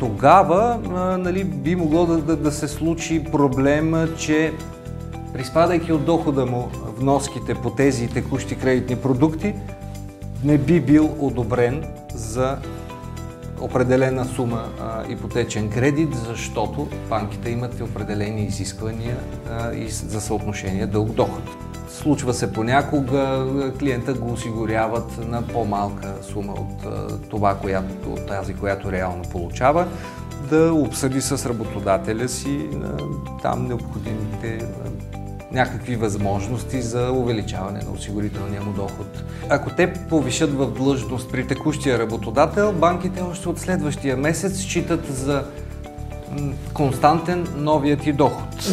Тогава нали, би могло да, да, да се случи проблема, че приспадайки от дохода му вноските по тези текущи кредитни продукти, не би бил одобрен за определена сума а, ипотечен кредит, защото банките имат и определени изисквания а, и за съотношение дълг-доход. Случва се понякога, клиента го осигуряват на по-малка сума от а, това, която, от тази, която реално получава, да обсъди с работодателя си там необходимите някакви възможности за увеличаване на осигурителния му доход. Ако те повишат в длъжност при текущия работодател, банките още от следващия месец считат за константен новият ти доход.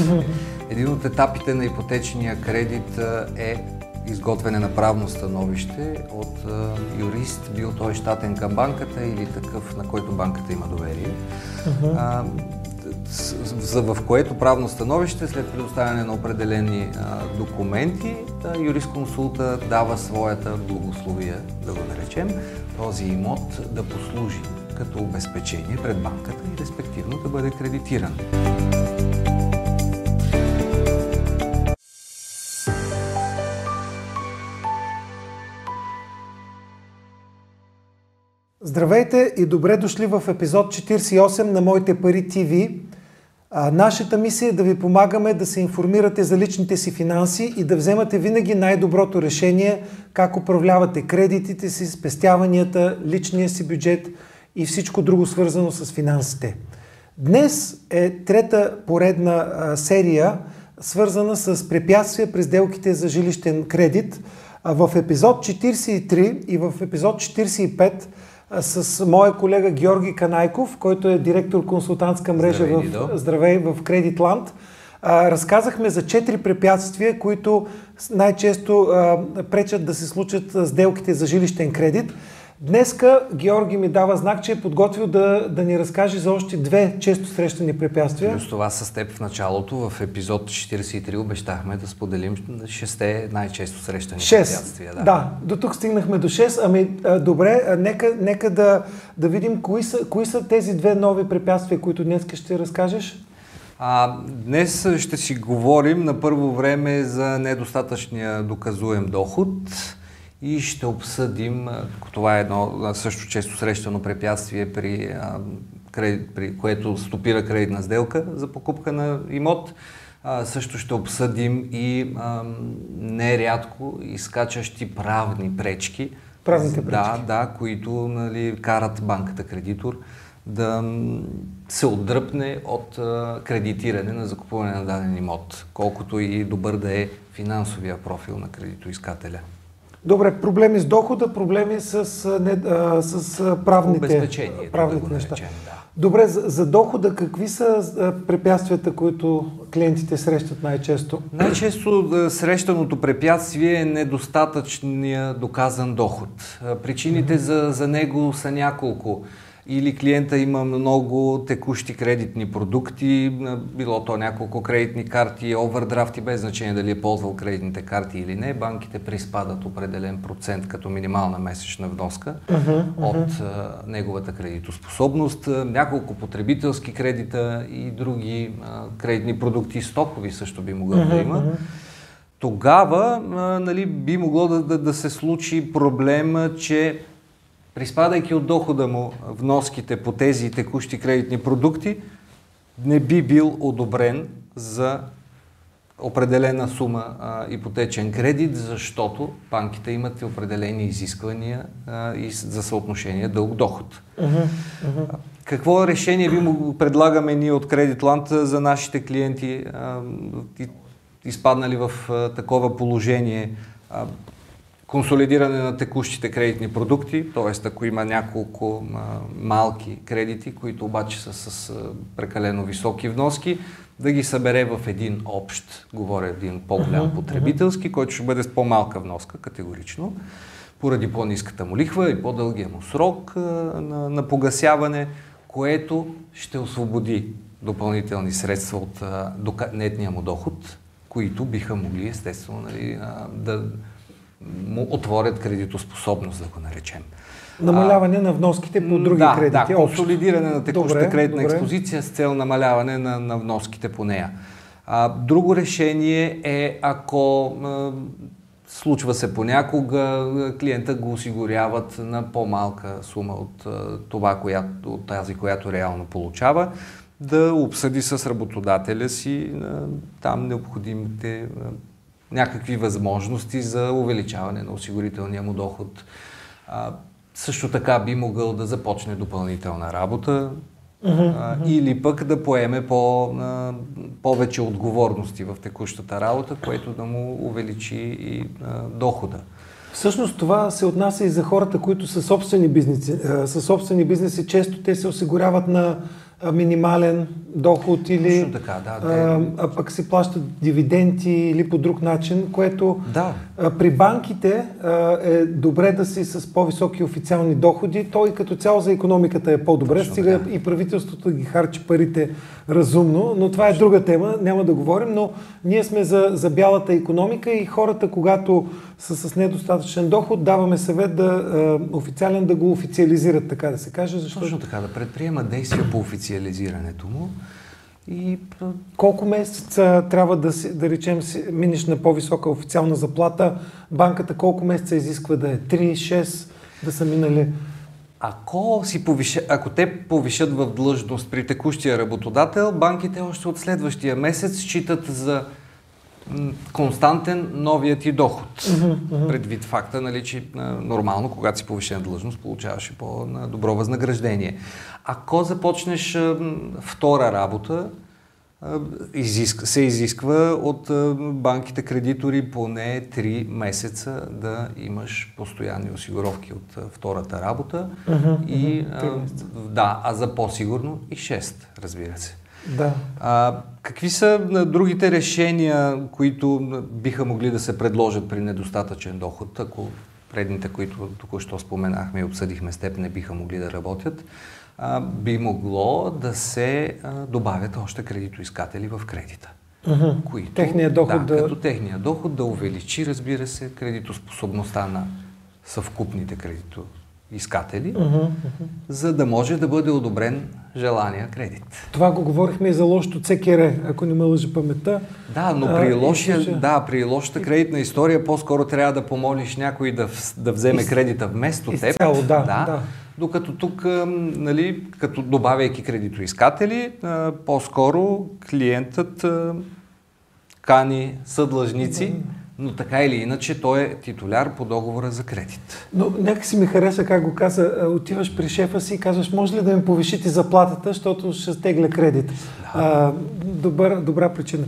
Един от етапите на ипотечния кредит е изготвяне на правно становище от юрист, бил той щатен към банката или такъв, на който банката има доверие. Uh-huh в което правно становище, след предоставяне на определени документи, юрисконсулта дава своята благословия, да го наречем, този имот да послужи като обезпечение пред банката и респективно да бъде кредитиран. Здравейте и добре дошли в епизод 48 на Моите пари ТВ. Нашата мисия е да ви помагаме да се информирате за личните си финанси и да вземате винаги най-доброто решение как управлявате кредитите си, спестяванията, личния си бюджет и всичко друго свързано с финансите. Днес е трета поредна серия, свързана с препятствия при сделките за жилищен кредит. В епизод 43 и в епизод 45 с моя колега Георги Канайков, който е директор консултантска мрежа Здравей, в, Здравей в Кредитланд. разказахме за четири препятствия, които най-често а, пречат да се случат сделките за жилищен кредит. Днеска Георги ми дава знак, че е подготвил да, да ни разкаже за още две често срещани препятствия. Плюс това с теб в началото, в епизод 43 обещахме да споделим шесте най-често срещани 6. препятствия. Да. да, до тук стигнахме до 6. Ами а, добре, а, нека, нека да, да видим кои са, кои са тези две нови препятствия, които днес ще разкажеш. А, днес ще си говорим на първо време за недостатъчния доказуем доход и ще обсъдим, това е едно също често срещано препятствие при, кредит, при което стопира кредитна сделка за покупка на имот. А, също ще обсъдим и а, нерядко изкачащи правни пречки. Правните пречки. Да, да, които нали, карат банката кредитор да се отдръпне от а, кредитиране на закупуване на даден имот, колкото и добър да е финансовия профил на кредитоискателя. Добре, проблеми с дохода, проблеми с, не, а, с правните, правните да неща. Наречем, да. Добре, за, за дохода какви са препятствията, които клиентите срещат най-често? Най-често срещаното препятствие е недостатъчния доказан доход. Причините за, за него са няколко или клиента има много текущи кредитни продукти, било то няколко кредитни карти, овердрафти, без значение дали е ползвал кредитните карти или не, банките приспадат определен процент като минимална месечна вноска uh-huh, uh-huh. от а, неговата кредитоспособност, няколко потребителски кредита и други а, кредитни продукти, стокови също би могъл uh-huh, да има. Тогава а, нали, би могло да, да, да се случи проблема, че приспадайки от дохода му вноските по тези текущи кредитни продукти, не би бил одобрен за определена сума а, ипотечен кредит, защото банките имат определени изисквания а, и за съотношение дълг-доход. Uh-huh, uh-huh. Какво решение ви му предлагаме ние от Кредитланд за нашите клиенти, а, изпаднали в а, такова положение? А, консолидиране на текущите кредитни продукти, т.е. ако има няколко малки кредити, които обаче са с прекалено високи вноски, да ги събере в един общ, говоря един по-голям потребителски, който ще бъде с по-малка вноска, категорично, поради по-низката му лихва и по-дългия му срок на, на погасяване, което ще освободи допълнителни средства от нетния му доход, които биха могли естествено нали, да му отворят кредитоспособност, да го наречем. Намаляване а, на вноските по други да, кредити. Да, консолидиране на текуща добре, кредитна добре. експозиция с цел намаляване на, на вноските по нея. А, друго решение е ако а, случва се понякога, клиента го осигуряват на по-малка сума от а, това, която, от тази, която реално получава, да обсъди с работодателя си а, там необходимите а, някакви възможности за увеличаване на осигурителния му доход. А, също така би могъл да започне допълнителна работа uh-huh, а, или пък да поеме по, а, повече отговорности в текущата работа, което да му увеличи и а, дохода. Всъщност това се отнася и за хората, които са собствени бизнеси. Са собствени бизнеси, често те се осигуряват на минимален доход или Точно така, да, а, а пък се плащат дивиденти или по друг начин, което да. а, при банките а, е добре да си с по-високи официални доходи. Той като цяло за економиката е по-добре, Точно стига така. и правителството ги харчи парите разумно, но това е друга тема, няма да говорим, но ние сме за, за бялата економика и хората, когато са с недостатъчен доход, даваме съвет да а, официален да го официализират, така да се каже. Защото... Точно така, да предприемат действия по официализирането му. И... Колко месеца трябва да, си, да речем, си, минеш на по-висока официална заплата? Банката колко месеца изисква да е? 3, 6 да са минали? Ако, си повиша, ако те повишат в длъжност при текущия работодател, банките още от следващия месец считат за константен новият ти доход. Предвид факта, нали, че нормално, когато си повишена длъжност, получаваш и по-добро възнаграждение. Ако започнеш втора работа, се изисква от банките кредитори поне 3 месеца да имаш постоянни осигуровки от втората работа. Uh-huh, и, да, а за по-сигурно и 6, разбира се. Да. А, какви са другите решения, които биха могли да се предложат при недостатъчен доход, ако предните, които току-що споменахме и обсъдихме с теб, не биха могли да работят? А, би могло да се а, добавят още кредитоискатели в кредита. Uh-huh. Които, техния доход да, да... Като техния доход да увеличи, разбира се, кредитоспособността на съвкупните кредито искатели, uh-huh, uh-huh. за да може да бъде одобрен желания кредит. Това го говорихме и за лошото ЦКР, ако не ме лъжи паметта. Да, но при, лошия, случая... да, при лошата кредитна история по-скоро трябва да помолиш някой да, да вземе Из... кредита вместо теб. Изцяло, да, да. да. Докато тук, нали, като добавяйки кредитоискатели, по-скоро клиентът кани съдлъжници, но така или иначе той е титуляр по договора за кредит. Но нека си ми хареса как го каза. Отиваш при шефа си и казваш, може ли да ми повишите заплатата, защото ще стегля кредит. Да. А, добър, добра причина.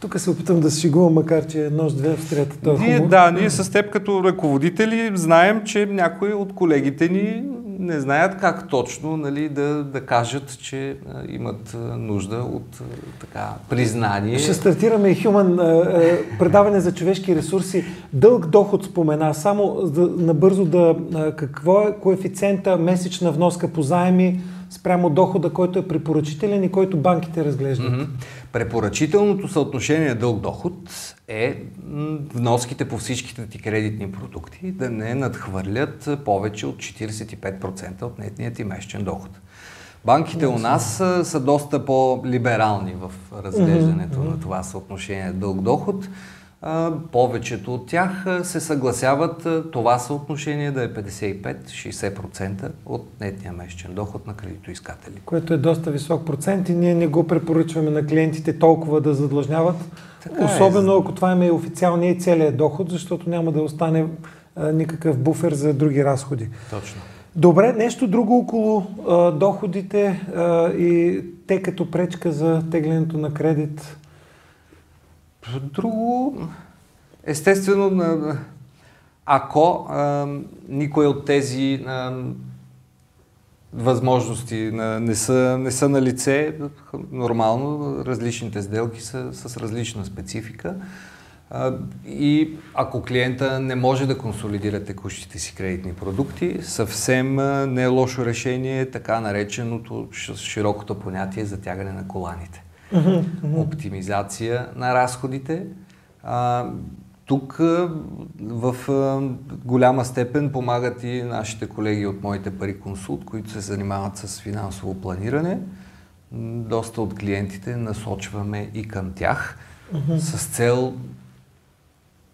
Тук се опитам да се шегувам, макар че е нож-две в трета. Ние, да, ние с теб като ръководители знаем, че някои от колегите ни не знаят как точно нали, да, да кажат, че а, имат нужда от а, така признание. Ще стартираме и Human а, предаване за човешки ресурси. Дълг доход спомена. Само да, набързо да какво е коефициента месечна вноска по заеми спрямо дохода, който е препоръчителен и който банките разглеждат. Mm-hmm. Препоръчителното съотношение дълг-доход е вноските по всичките ти кредитни продукти да не надхвърлят повече от 45% от нетният ти месечен доход. Банките у нас са, са доста по-либерални в разглеждането mm-hmm. на това съотношение дълг-доход. Повечето от тях се съгласяват това съотношение да е 55-60% от нетния месечен доход на кредитоискатели. Което е доста висок процент и ние не го препоръчваме на клиентите толкова да задлъжняват. Така Особено е. ако това им е официалният и целият доход, защото няма да остане а, никакъв буфер за други разходи. Точно. Добре, нещо друго около а, доходите а, и те като пречка за теглянето на кредит? Друго, естествено, ако а, никой от тези а, възможности а, не, са, не са на лице, нормално различните сделки са с различна специфика. А, и ако клиента не може да консолидира текущите си кредитни продукти, съвсем не е лошо решение така нареченото широкото понятие за тягане на коланите. Оптимизация на разходите. А, тук в голяма степен помагат и нашите колеги от моите пари консулт, които се занимават с финансово планиране. Доста от клиентите насочваме и към тях с цел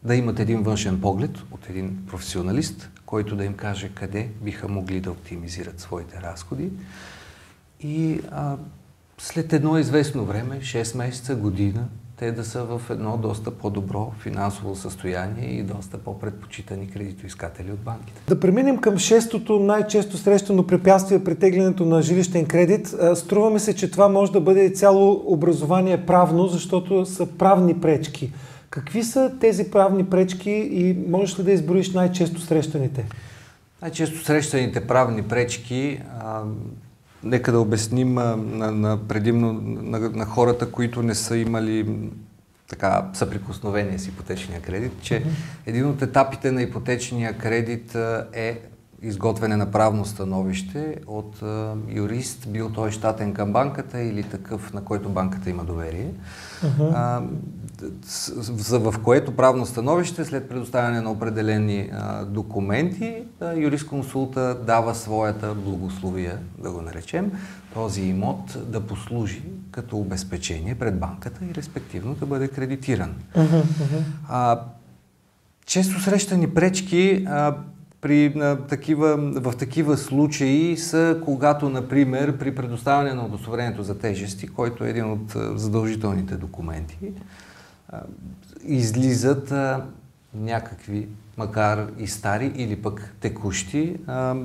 да имат един външен поглед от един професионалист, който да им каже къде биха могли да оптимизират своите разходи. И а, след едно известно време, 6 месеца, година, те да са в едно доста по-добро финансово състояние и доста по-предпочитани кредитоискатели от банките. Да преминем към шестото най-често срещано препятствие при теглянето на жилищен кредит. Струваме се, че това може да бъде цяло образование правно, защото са правни пречки. Какви са тези правни пречки и можеш ли да изброиш най-често срещаните? Най-често срещаните правни пречки Нека да обясним на, на предимно на, на хората, които не са имали така съприкосновение с ипотечния кредит, че mm-hmm. един от етапите на ипотечния кредит е изготвяне на правно становище от а, юрист, бил той щатен към банката или такъв, на който банката има доверие. Uh-huh. А, в което правно становище, след предоставяне на определени а, документи, юрисконсулта дава своята благословия, да го наречем, този имот да послужи като обезпечение пред банката и респективно да бъде кредитиран. Uh-huh. А, често срещани пречки а, при, на, такива, в такива случаи са, когато, например, при предоставяне на удостоверението за тежести, който е един от задължителните документи, излизат а, някакви, макар и стари или пък текущи, а,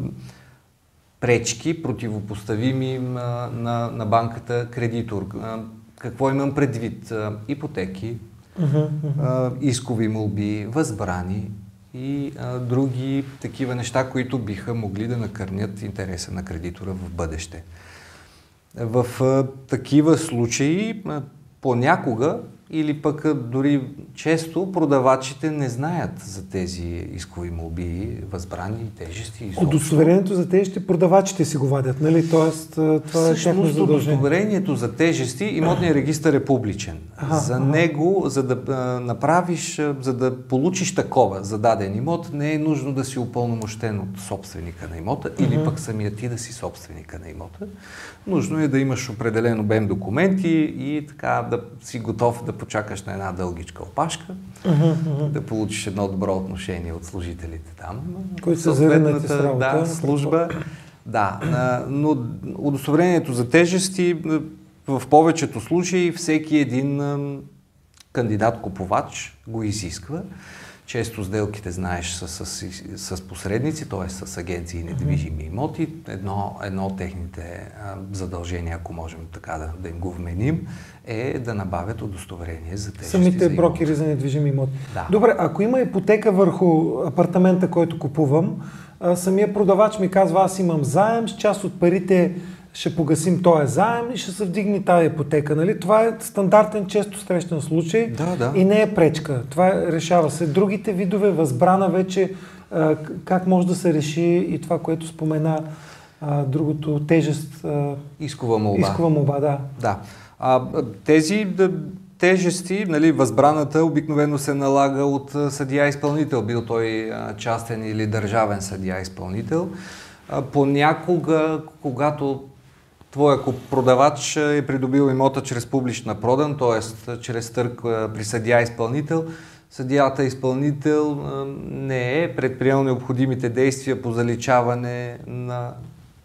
пречки, противопоставими на, на, на банката кредитор. А, какво имам предвид? А, ипотеки, uh-huh, uh-huh. А, искови молби, възбрани и а, други такива неща, които биха могли да накърнят интереса на кредитора в бъдеще. В а, такива случаи а, понякога или пък дори често продавачите не знаят за тези искови молби, възбрани, тежести. Изобщо. Удостоверението за тежести продавачите си го вадят, нали? Тоест, това е тяхно задължение. удостоверението за тежести, имотният регистр е публичен. Ага, за ага. него, за да а, направиш, за да получиш такова за даден имот, не е нужно да си упълномощен от собственика на имота ага. или пък самия ти да си собственика на имота. Нужно е да имаш определен обем документи и така да си готов да почакаш на една дългичка опашка, uh-huh, да получиш едно добро отношение от служителите там. Които са заринати с работа. Да, служба. Да, но удостоверението за тежести в повечето случаи всеки един кандидат-купувач го изисква. Често сделките, знаеш, са с, с, с посредници, т.е. с агенции и недвижими имоти. Едно, едно от техните задължения, ако можем така да, да им го вменим, е да набавят удостоверение за тези. Самите за брокери за недвижими имоти. Да. Добре, ако има ипотека върху апартамента, който купувам, самия продавач ми казва, аз имам заем, с част от парите ще погасим този заем и ще се вдигне тази ипотека. Нали? Това е стандартен, често срещан случай да, да. и не е пречка. Това е, решава се. Другите видове възбрана вече а, как може да се реши и това, което спомена а, другото тежест. А, искова молба. Искова молба, да. Да. А, тези да, тежести, нали, възбраната обикновено се налага от съдия-изпълнител, бил той частен или държавен съдия-изпълнител. Понякога, когато твоя продавач е придобил имота чрез публична продан, т.е. чрез търг при съдия-изпълнител, съдията изпълнител не е предприел необходимите действия по заличаване на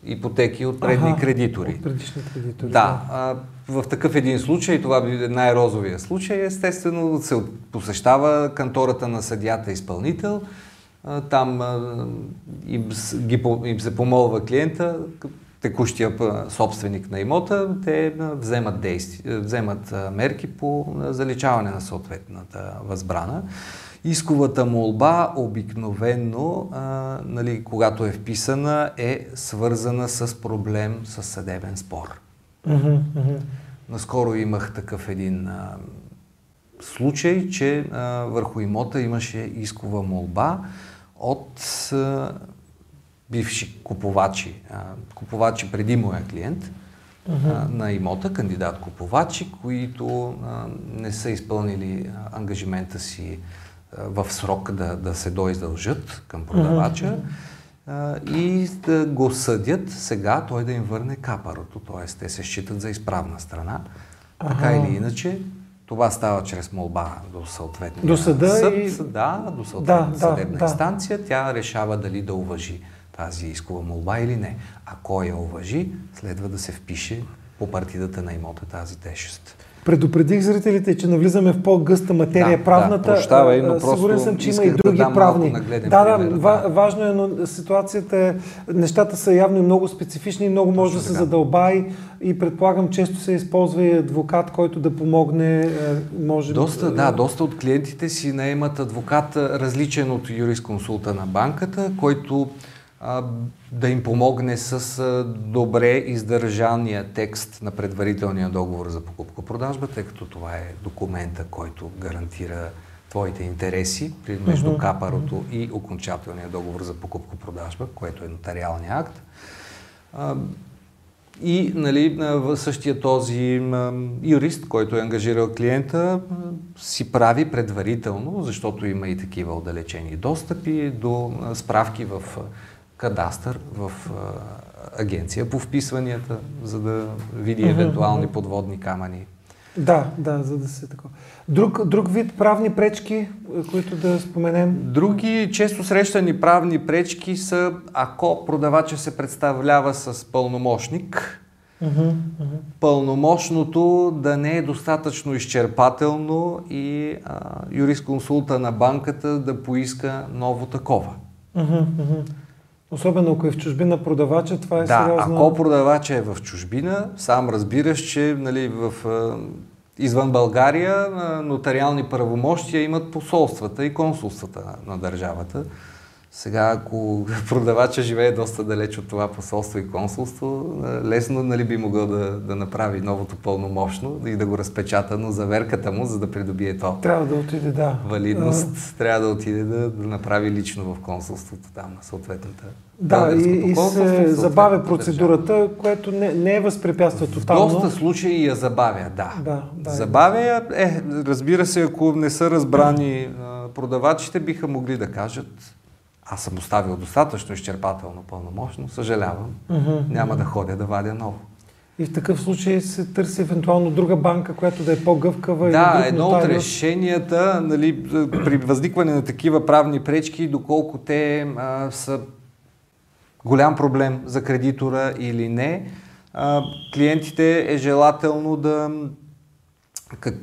ипотеки от предни ага, кредитори. От предишни кредитори. Да. А, в такъв един случай, това би най-розовия случай, естествено се посещава кантората на съдята изпълнител. А, там а, им, ги, им се помолва клиента, текущия собственик на имота, те вземат, действи, вземат мерки по заличаване на съответната възбрана. Исковата молба обикновенно, а, нали, когато е вписана, е свързана с проблем с съдебен спор. Mm-hmm, mm-hmm. Наскоро имах такъв един а, случай, че а, върху имота имаше искова молба от бивши купувачи, а, купувачи преди моя клиент а, на имота, кандидат купувачи, които а, не са изпълнили ангажимента си в срок да, да се доиздължат към продавача и да го съдят сега той да им върне капарото, т.е. те се считат за изправна страна. Ага. Така или иначе, това става чрез молба до съответния до съда съд, и... да, до съответната да, съдебна да, инстанция. Тя решава дали да уважи тази искова молба или не. Ако я уважи, следва да се впише по партидата на имота тази тежест. Предупредих зрителите, че навлизаме в по-гъста материя да, правната. Да, прощавай, но Сигурен съм, че има и други да правни. Да, да, да, важно е, но ситуацията е, нещата са явно и много специфични и много може да се задълбай и предполагам често се използва и адвокат, който да помогне. Е, може доста, да, доста от клиентите си наемат адвокат различен от юрисконсулта на банката, който да им помогне с добре издържания текст на предварителния договор за покупко-продажба, тъй като това е документа, който гарантира твоите интереси между uh-huh. капарото и окончателния договор за покупко-продажба, което е нотариалния акт. И нали, същия този юрист, който е ангажирал клиента, си прави предварително, защото има и такива отдалечени достъпи до справки в кадастър в а, агенция по вписванията, за да види евентуални подводни камъни. Да, да, за да се такова. Друг, друг вид правни пречки, които да споменем? Други често срещани правни пречки са ако продавача се представлява с пълномощник, uh-huh, uh-huh. пълномощното да не е достатъчно изчерпателно и а, юрисконсулта на банката да поиска ново такова. Uh-huh, Особено ако е в чужбина продавача, това е да, сериозно. ако продавача е в чужбина, сам разбираш, че нали, в, извън България нотариални правомощия имат посолствата и консулствата на държавата. Сега, ако продавача живее доста далеч от това посолство и консулство, лесно нали, би могъл да, да направи новото пълномощно и да го разпечата, но заверката му, за да придобие то. Трябва да отиде, да. Валидност, а... трябва да отиде да, да направи лично в консулството там на съответната. Да, и, и се забавя процедурата, държава. което не, не е възпрепятства тотално. В доста случаи я забавя, да. да, да забавя я, е, разбира се, ако не са разбрани продавачите, биха могли да кажат аз съм оставил достатъчно изчерпателно пълномощно, съжалявам, mm-hmm. няма да ходя да вадя ново. И в такъв случай се търси евентуално друга банка, която да е по-гъвкава. Да, едно от решенията нали, при възникване на такива правни пречки, доколко те а, са голям проблем за кредитора или не, а, клиентите е желателно да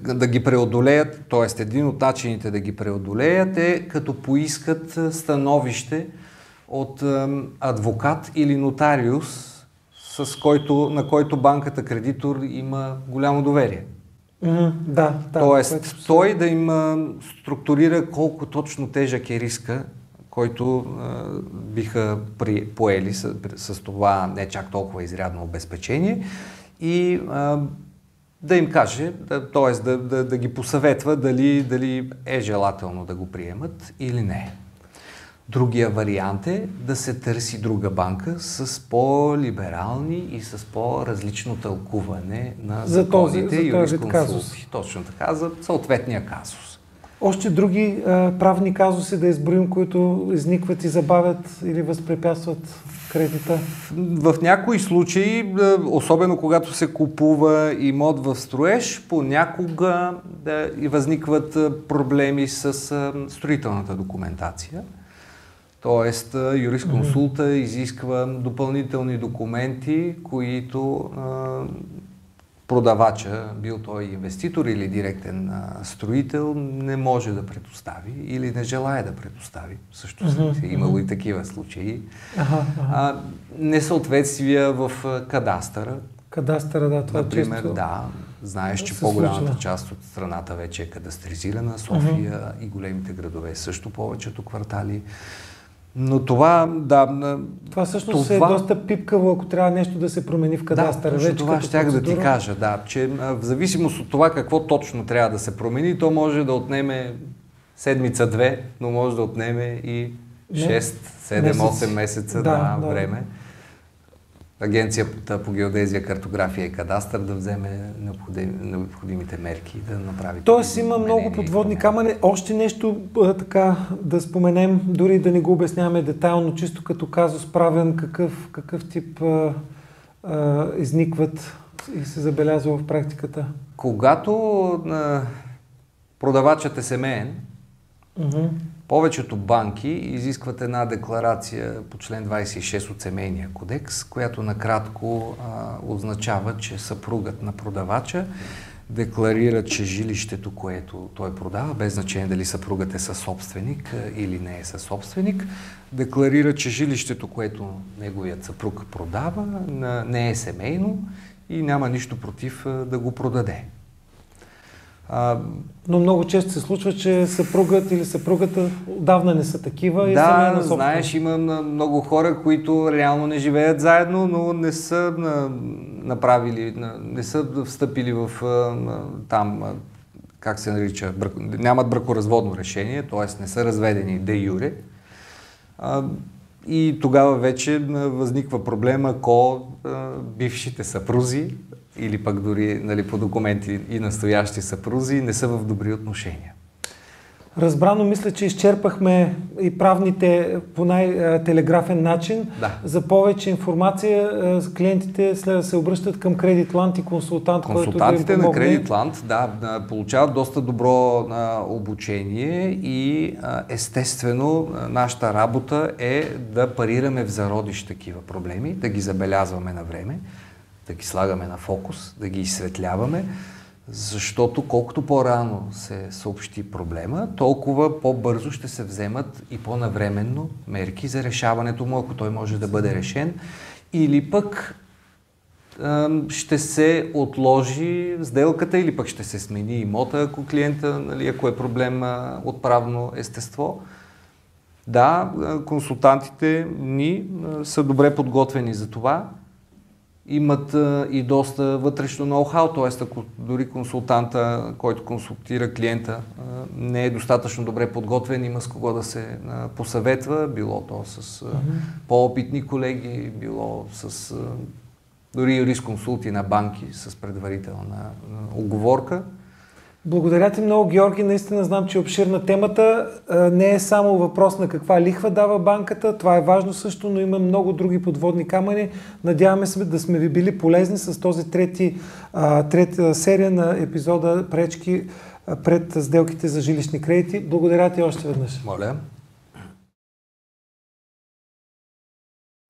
да ги преодолеят, т.е. един от начините да ги преодолеят е като поискат становище от адвокат или нотариус, с който, на който банката кредитор има голямо доверие. Mm, да, да. Тоест, което... той да им структурира колко точно тежък е риска, който а, биха при, поели с, с това не чак толкова изрядно обезпечение и а, да им каже, да, т.е. Да, да, да ги посъветва дали, дали е желателно да го приемат или не. Другия вариант е да се търси друга банка с по-либерални и с по-различно тълкуване на за законите този казус. Точно така, за съответния казус. Още други а, правни казуси да изброим, които изникват и забавят или възпрепятстват кредита? В някои случаи, е, особено когато се купува имот в строеж, понякога да, и възникват е, проблеми с е, строителната документация. Тоест, юрисконсулта изисква допълнителни документи, които продавача, бил той инвеститор или директен а, строител, не може да предостави или не желая да предостави. Също mm-hmm. имало и такива случаи. Ага. А, несъответствия в кадастъра. Кадастъра, да, това е Например, често... да, знаеш, че по-голямата случва. част от страната вече е кадастризирана, София и големите градове също повечето квартали. Но това, да. Това всъщност това... е доста пипкаво, ако трябва нещо да се промени в кадастъра. Да, вече това щях да ти кажа, да, че в зависимост от това какво точно трябва да се промени, то може да отнеме седмица-две, но може да отнеме и 6, 7, 8 месеца да, да, време. Агенцията по геодезия, картография и кадастър да вземе необходимите мерки да направи. Тоест има много подводни камъни. Още нещо така да споменем, дори да не го обясняваме детайлно, чисто като казус правен, какъв, какъв тип а, а, изникват и се забелязва в практиката? Когато а, продавачът е семейен, uh-huh. Повечето банки изискват една декларация по член 26 от семейния кодекс, която накратко а, означава, че съпругът на продавача декларира, че жилището, което той продава, без значение дали съпругът е със собственик или не е със собственик, декларира, че жилището, което неговият съпруг продава, не е семейно и няма нищо против да го продаде. А, но много често се случва, че съпругът или съпругата отдавна не са такива. И да, знаеш, има много хора, които реално не живеят заедно, но не са направили, не са встъпили в там, как се нарича, нямат бракоразводно решение, т.е. не са разведени де юре. И тогава вече възниква проблема, ако бившите съпрузи или пък дори нали, по документи и настоящи съпрузи не са в добри отношения. Разбрано, мисля, че изчерпахме и правните по най-телеграфен начин. Да. За повече информация клиентите следва да се обръщат към Кредитланд и консултант, Консултантите който да на Кредитланд, да, получават доста добро обучение и естествено нашата работа е да парираме в зародиш такива проблеми, да ги забелязваме на време да ги слагаме на фокус, да ги изсветляваме, защото колкото по-рано се съобщи проблема, толкова по-бързо ще се вземат и по-навременно мерки за решаването му, ако той може да бъде решен. Или пък ще се отложи сделката или пък ще се смени имота, ако клиента, нали, ако е проблем от правно естество. Да, консултантите ни са добре подготвени за това имат и доста вътрешно ноу-хау, т.е. ако дори консултанта, който консултира клиента, не е достатъчно добре подготвен, има с кого да се посъветва, било то с а, по-опитни колеги, било с дори юрисконсулти на банки с предварителна оговорка. Благодаря ти много, Георги. Наистина знам, че е обширна темата. Не е само въпрос на каква лихва дава банката. Това е важно също, но има много други подводни камъни. Надяваме се да сме ви били полезни с този трети, трета серия на епизода Пречки пред сделките за жилищни кредити. Благодаря ти още веднъж. Моля.